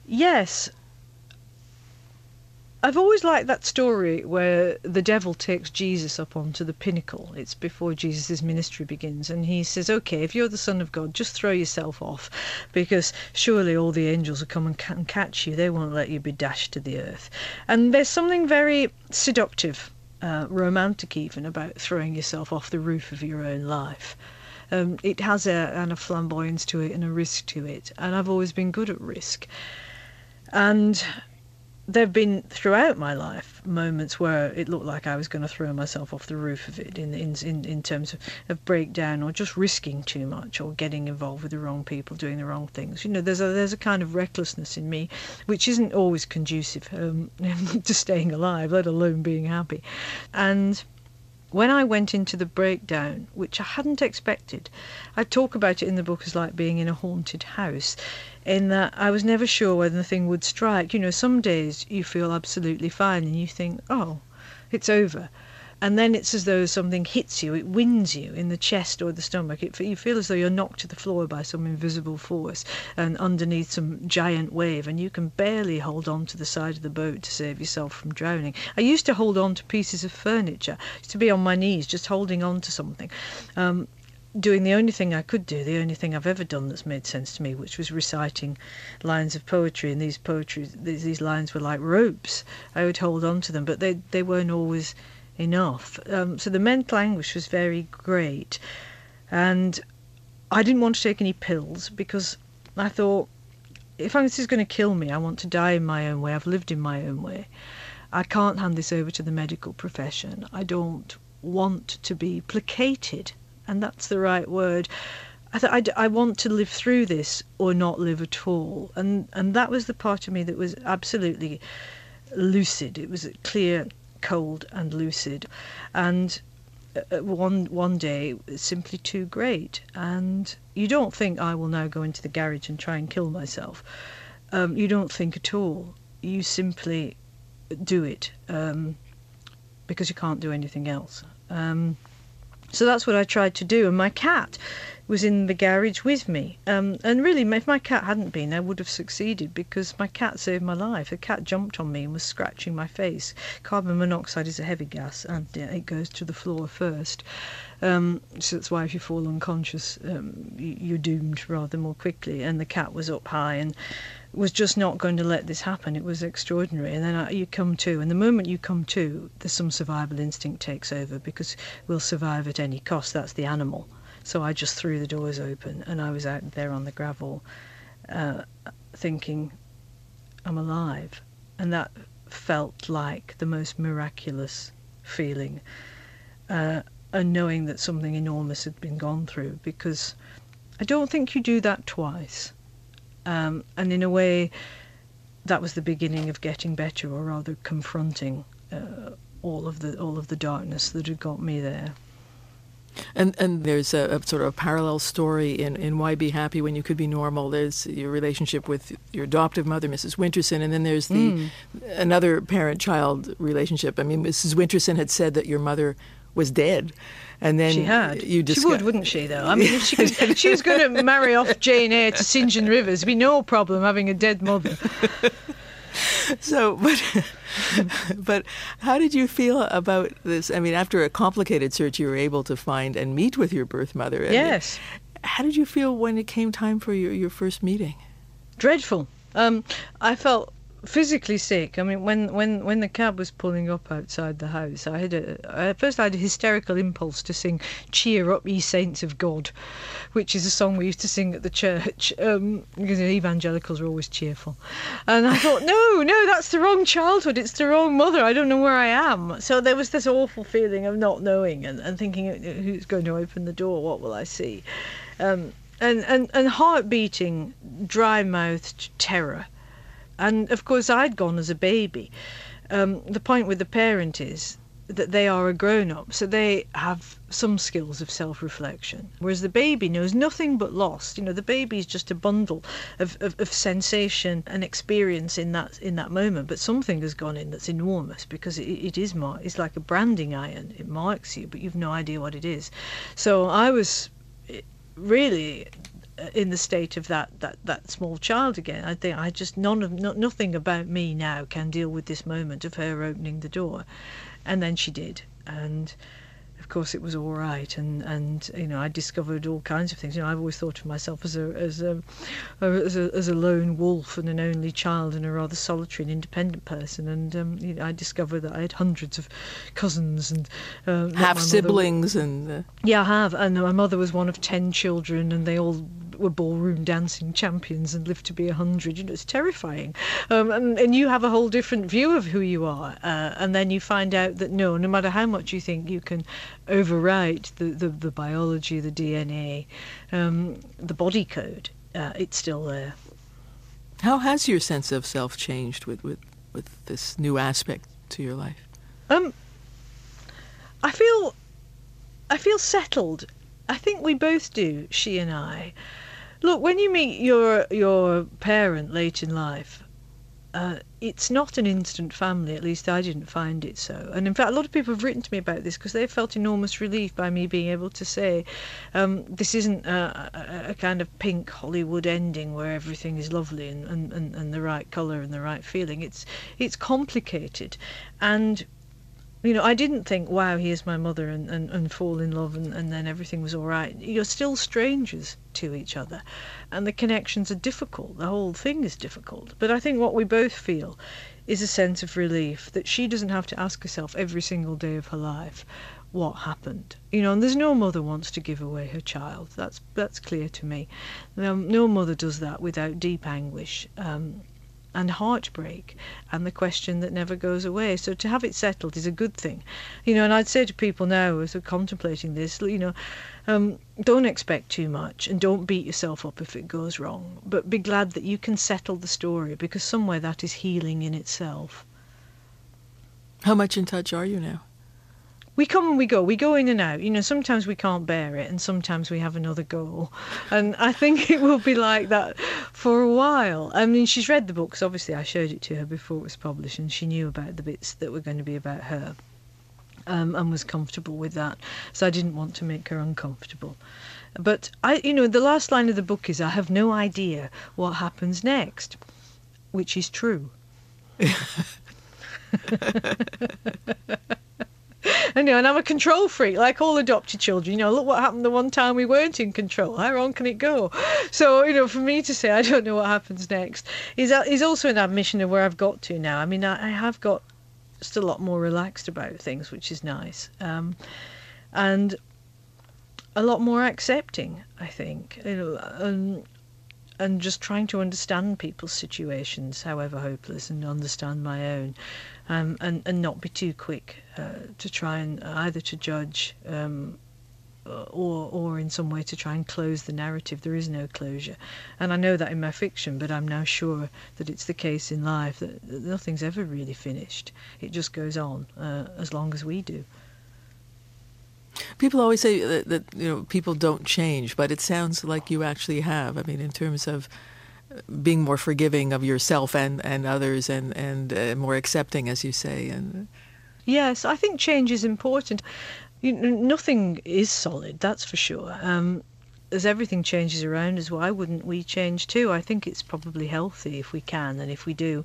Yes, I've always liked that story where the devil takes Jesus up onto the pinnacle. It's before Jesus' ministry begins, and he says, Okay, if you're the Son of God, just throw yourself off, because surely all the angels will come and catch you. They won't let you be dashed to the earth. And there's something very seductive, uh, romantic even, about throwing yourself off the roof of your own life. Um, it has a, and a flamboyance to it and a risk to it, and I've always been good at risk. And there have been throughout my life moments where it looked like I was going to throw myself off the roof of it in in in, in terms of, of breakdown or just risking too much or getting involved with the wrong people doing the wrong things. You know, there's a there's a kind of recklessness in me which isn't always conducive um, to staying alive, let alone being happy. And when I went into the breakdown, which I hadn't expected, I talk about it in the book as like being in a haunted house in that I was never sure when the thing would strike. You know, some days you feel absolutely fine and you think, oh, it's over. And then it's as though something hits you, it winds you in the chest or the stomach. It, you feel as though you're knocked to the floor by some invisible force and underneath some giant wave, and you can barely hold on to the side of the boat to save yourself from drowning. I used to hold on to pieces of furniture, I used to be on my knees just holding on to something. Um, doing the only thing I could do, the only thing I've ever done that's made sense to me, which was reciting lines of poetry. And these poetry, these lines were like ropes. I would hold on to them, but they they weren't always enough. Um, so the mental anguish was very great, and I didn't want to take any pills because I thought if this is going to kill me, I want to die in my own way. I've lived in my own way. I can't hand this over to the medical profession. I don't want to be placated and that's the right word. I I'd, I want to live through this or not live at all, and and that was the part of me that was absolutely lucid. It was clear, cold, and lucid, and uh, one one day simply too great, and you don't think I will now go into the garage and try and kill myself. Um, you don't think at all. You simply do it um, because you can't do anything else. Um, so that's what I tried to do, and my cat was in the garage with me. Um, and really, if my cat hadn't been, I would have succeeded because my cat saved my life. The cat jumped on me and was scratching my face. Carbon monoxide is a heavy gas and it goes to the floor first. Um, so that's why if you fall unconscious, um, you're doomed rather more quickly. And the cat was up high and was just not going to let this happen. It was extraordinary. And then I, you come to, and the moment you come to, there's some survival instinct takes over because we'll survive at any cost. That's the animal. So I just threw the doors open and I was out there on the gravel uh, thinking, I'm alive. And that felt like the most miraculous feeling. Uh, and knowing that something enormous had been gone through because I don't think you do that twice. Um, and in a way, that was the beginning of getting better, or rather confronting uh, all of the all of the darkness that had got me there. And and there's a, a, sort of a parallel story in, in Why Be Happy When You Could Be Normal. There's your relationship with your adoptive mother, Mrs. Winterson, and then there's the mm. another parent-child relationship. I mean, Mrs. Winterson had said that your mother was dead. And then she had. You discuss- she would, wouldn't she? Though I mean, if she, could, she was going to marry off Jane Eyre to St John Rivers, be no problem having a dead mother. so, but but how did you feel about this? I mean, after a complicated search, you were able to find and meet with your birth mother. Yes. How did you feel when it came time for your, your first meeting? Dreadful. Um, I felt physically sick. I mean, when, when, when the cab was pulling up outside the house, I had a, at first I had a hysterical impulse to sing "Cheer Up, Ye Saints of God," which is a song we used to sing at the church um, because evangelicals are always cheerful. And I thought, no, no, that's the wrong childhood. It's the wrong mother. I don't know where I am. So there was this awful feeling of not knowing and, and thinking, who's going to open the door? What will I see? Um, and, and, and heart beating, dry mouthed terror and of course, I'd gone as a baby. Um, the point with the parent is that they are a grown up, so they have some skills of self reflection. Whereas the baby knows nothing but loss. You know, the baby is just a bundle of, of, of, sensation and experience in that in that moment. But something has gone in that's enormous because it, it is mar- it's like a branding iron. It marks you, but you've no idea what it is. So I was eh, really in the state of that, that, that small child again. I think I just none of no, nothing about me now can deal with this moment of her opening the door, and then she did, and of course it was all right. And and you know I discovered all kinds of things. You know I've always thought of myself as a as a as a, as a lone wolf and an only child and a rather solitary and independent person. And um, you know I discovered that I had hundreds of cousins and uh, half siblings mother, and uh... yeah I have. And my mother was one of ten children and they all were ballroom dancing champions and lived to be a hundred. You know, it's terrifying. Um, and, and you have a whole different view of who you are. Uh, and then you find out that no, no matter how much you think you can overwrite the, the, the biology, the DNA, um, the body code, uh, it's still there. How has your sense of self changed with, with, with this new aspect to your life? Um, I feel I feel settled. I think we both do, she and I. Look, when you meet your your parent late in life, uh, it's not an instant family. At least I didn't find it so. And in fact, a lot of people have written to me about this because they felt enormous relief by me being able to say, um, this isn't a, a, a, kind of pink Hollywood ending where everything is lovely and, and, and, and the right colour and the right feeling. It's it's complicated, and you know, I didn't think, wow, here's my mother, and, and, and fall in love, and, and then everything was all right. You're still strangers to each other, and the connections are difficult. The whole thing is difficult. But I think what we both feel is a sense of relief that she doesn't have to ask herself every single day of her life what happened. You know, and there's no mother wants to give away her child. That's that's clear to me. Um, no mother does that without deep anguish. Um, and heartbreak and the question that never goes away. So to have it settled is a good thing, you know. And I'd say to people now as they're contemplating this, you know, um, don't expect too much and don't beat yourself up if it goes wrong, but be glad that you can settle the story because somewhere that is healing in itself. How much in touch are you now? We come and we go. We go in and out. You know, sometimes we can't bear it, and sometimes we have another goal. And I think it will be like that for a while. I mean, she's read the books. Obviously, I showed it to her before it was published, and she knew about the bits that were going to be about her, um, and was comfortable with that. So I didn't want to make her uncomfortable. But I, you know, the last line of the book is, "I have no idea what happens next," which is true. and, you know, and I'm a control freak, like all adopted children. You know, look what happened the one time we weren't in control. How wrong can it go? So, you know, for me to say I don't know what happens next is is also an admission of where I've got to now. I mean, I, I have got just a lot more relaxed about things, which is nice, um, and a lot more accepting. I think, you know, and and just trying to understand people's situations, however hopeless, and understand my own, um, and and not be too quick uh, to try and either to judge um, or or in some way to try and close the narrative. There is no closure, and I know that in my fiction, but I'm now sure that it's the case in life that, that nothing's ever really finished. It just goes on uh, as long as we do. People always say that, that, you know people don't change, but it sounds like you actually have. I mean, in terms of being more forgiving of yourself and, and others, and and uh, more accepting, as you say. And yes, I think change is important. You nothing is solid, that's for sure. Um, as everything changes around us, why wouldn't we change too? I think it's probably healthy if we can, and if we do,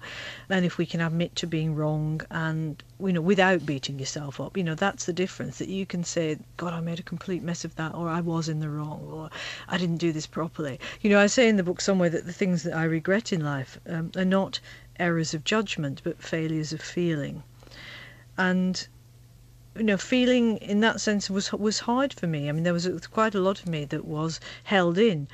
and if we can admit to being wrong, and you know, without beating yourself up. You know, that's the difference. That you can say, "God, I made a complete mess of that," or "I was in the wrong," or "I didn't do this properly." You know, I say in the book somewhere that the things that I regret in life um, are not errors of judgment, but failures of feeling, and you know, feeling in that sense was was hard for me. I mean, there was quite a lot of me that was held in.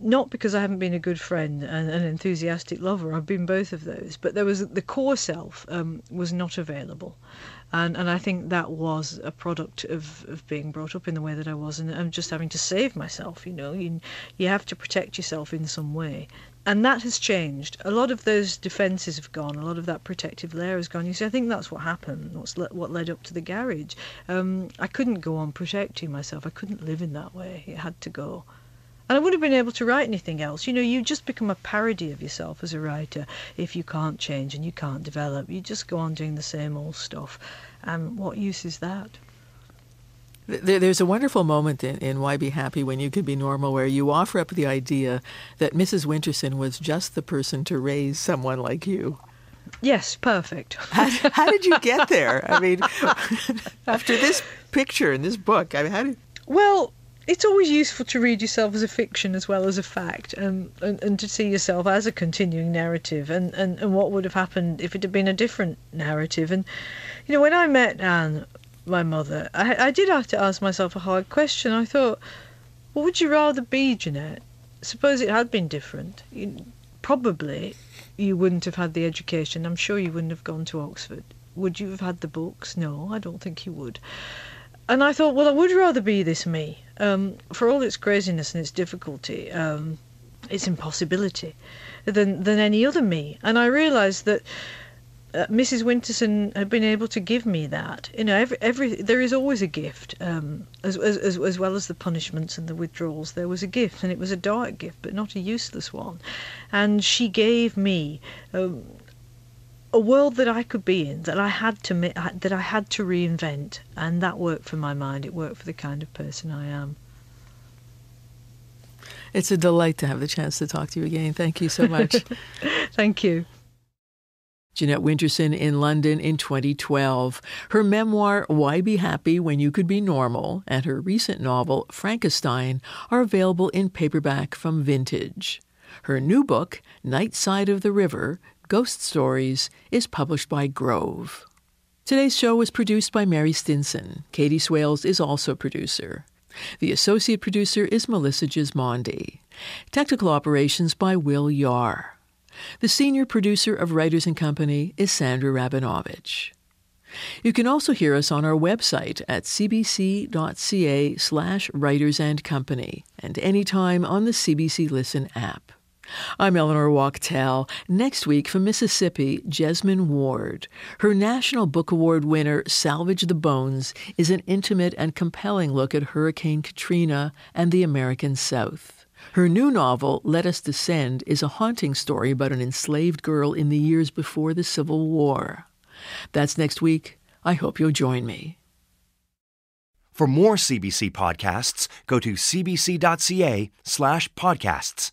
Not because I haven't been a good friend and an enthusiastic lover. I've been both of those. But there was the core self um, was not available, and and I think that was a product of, of being brought up in the way that I was, and, and just having to save myself. You know, you you have to protect yourself in some way and that has changed. A lot of those defences have gone. A lot of that protective layer has gone. You see, I think that's what happened. What's le- what led up to the garage. Um, I couldn't go on protecting myself. I couldn't live in that way. It had to go. And I wouldn't have been able to write anything else. You know, you just become a parody of yourself as a writer if you can't change and you can't develop. You just go on doing the same old stuff. And what use is that? There's a wonderful moment in, in Why Be Happy When You Could Be Normal where you offer up the idea that Mrs. Winterson was just the person to raise someone like you. Yes, perfect. how, how, did you get there? I mean, after this picture in this book, I mean, how did... Well, it's always useful to read yourself as a fiction as well as a fact and, and, and to see yourself as a continuing narrative and, and, and what would have happened if it had been a different narrative. And, you know, when I met Anne my mother, I, I did have to ask myself a hard question. I thought, what would you rather be, Jeanette? Suppose it had been different. You, probably you wouldn't have had the education. I'm sure you wouldn't have gone to Oxford. Would you have had the books? No, I don't think you would. And I thought, well, I would rather be this me. Um, for all its craziness and its difficulty, um, its impossibility, than than any other me. And I realised that uh, Mrs. Winterson had been able to give me that. You know, every, every there is always a gift, um, as, as as well as the punishments and the withdrawals. There was a gift, and it was a dark gift, but not a useless one. And she gave me. Um, a world that I could be in, that I had to that I had to reinvent, and that worked for my mind. It worked for the kind of person I am. It's a delight to have the chance to talk to you again. Thank you so much. Thank you. Jeanette Winterson in London in 2012. Her memoir, Why Be Happy When You Could Be Normal, and her recent novel, Frankissstein, are available in paperback from Vintage. Her new book, Night Side of the River Ghost Stories, is published by Grove. Today's show was produced by Mary Stinson. Katie Swales is also producer. The associate producer is Melissa Gismondi. Technical operations by Will Yar. The senior producer of Writers and Company is Sandra Rabinovich. You can also hear us on our website at cbc.ca slash writers and company and anytime on the CBC Listen app. I'm Eleanor Wachtel. Next week from Mississippi, Jesmyn Ward. Her National Book Award winner, Salvage the Bones, is an intimate and compelling look at Hurricane Katrina and the American South. Her new novel, Let Us Descend, is a haunting story about an enslaved girl in the years before the Civil War. That's next week. I hope you'll join me. For more CBC podcasts, go to cbc.ca slash podcasts.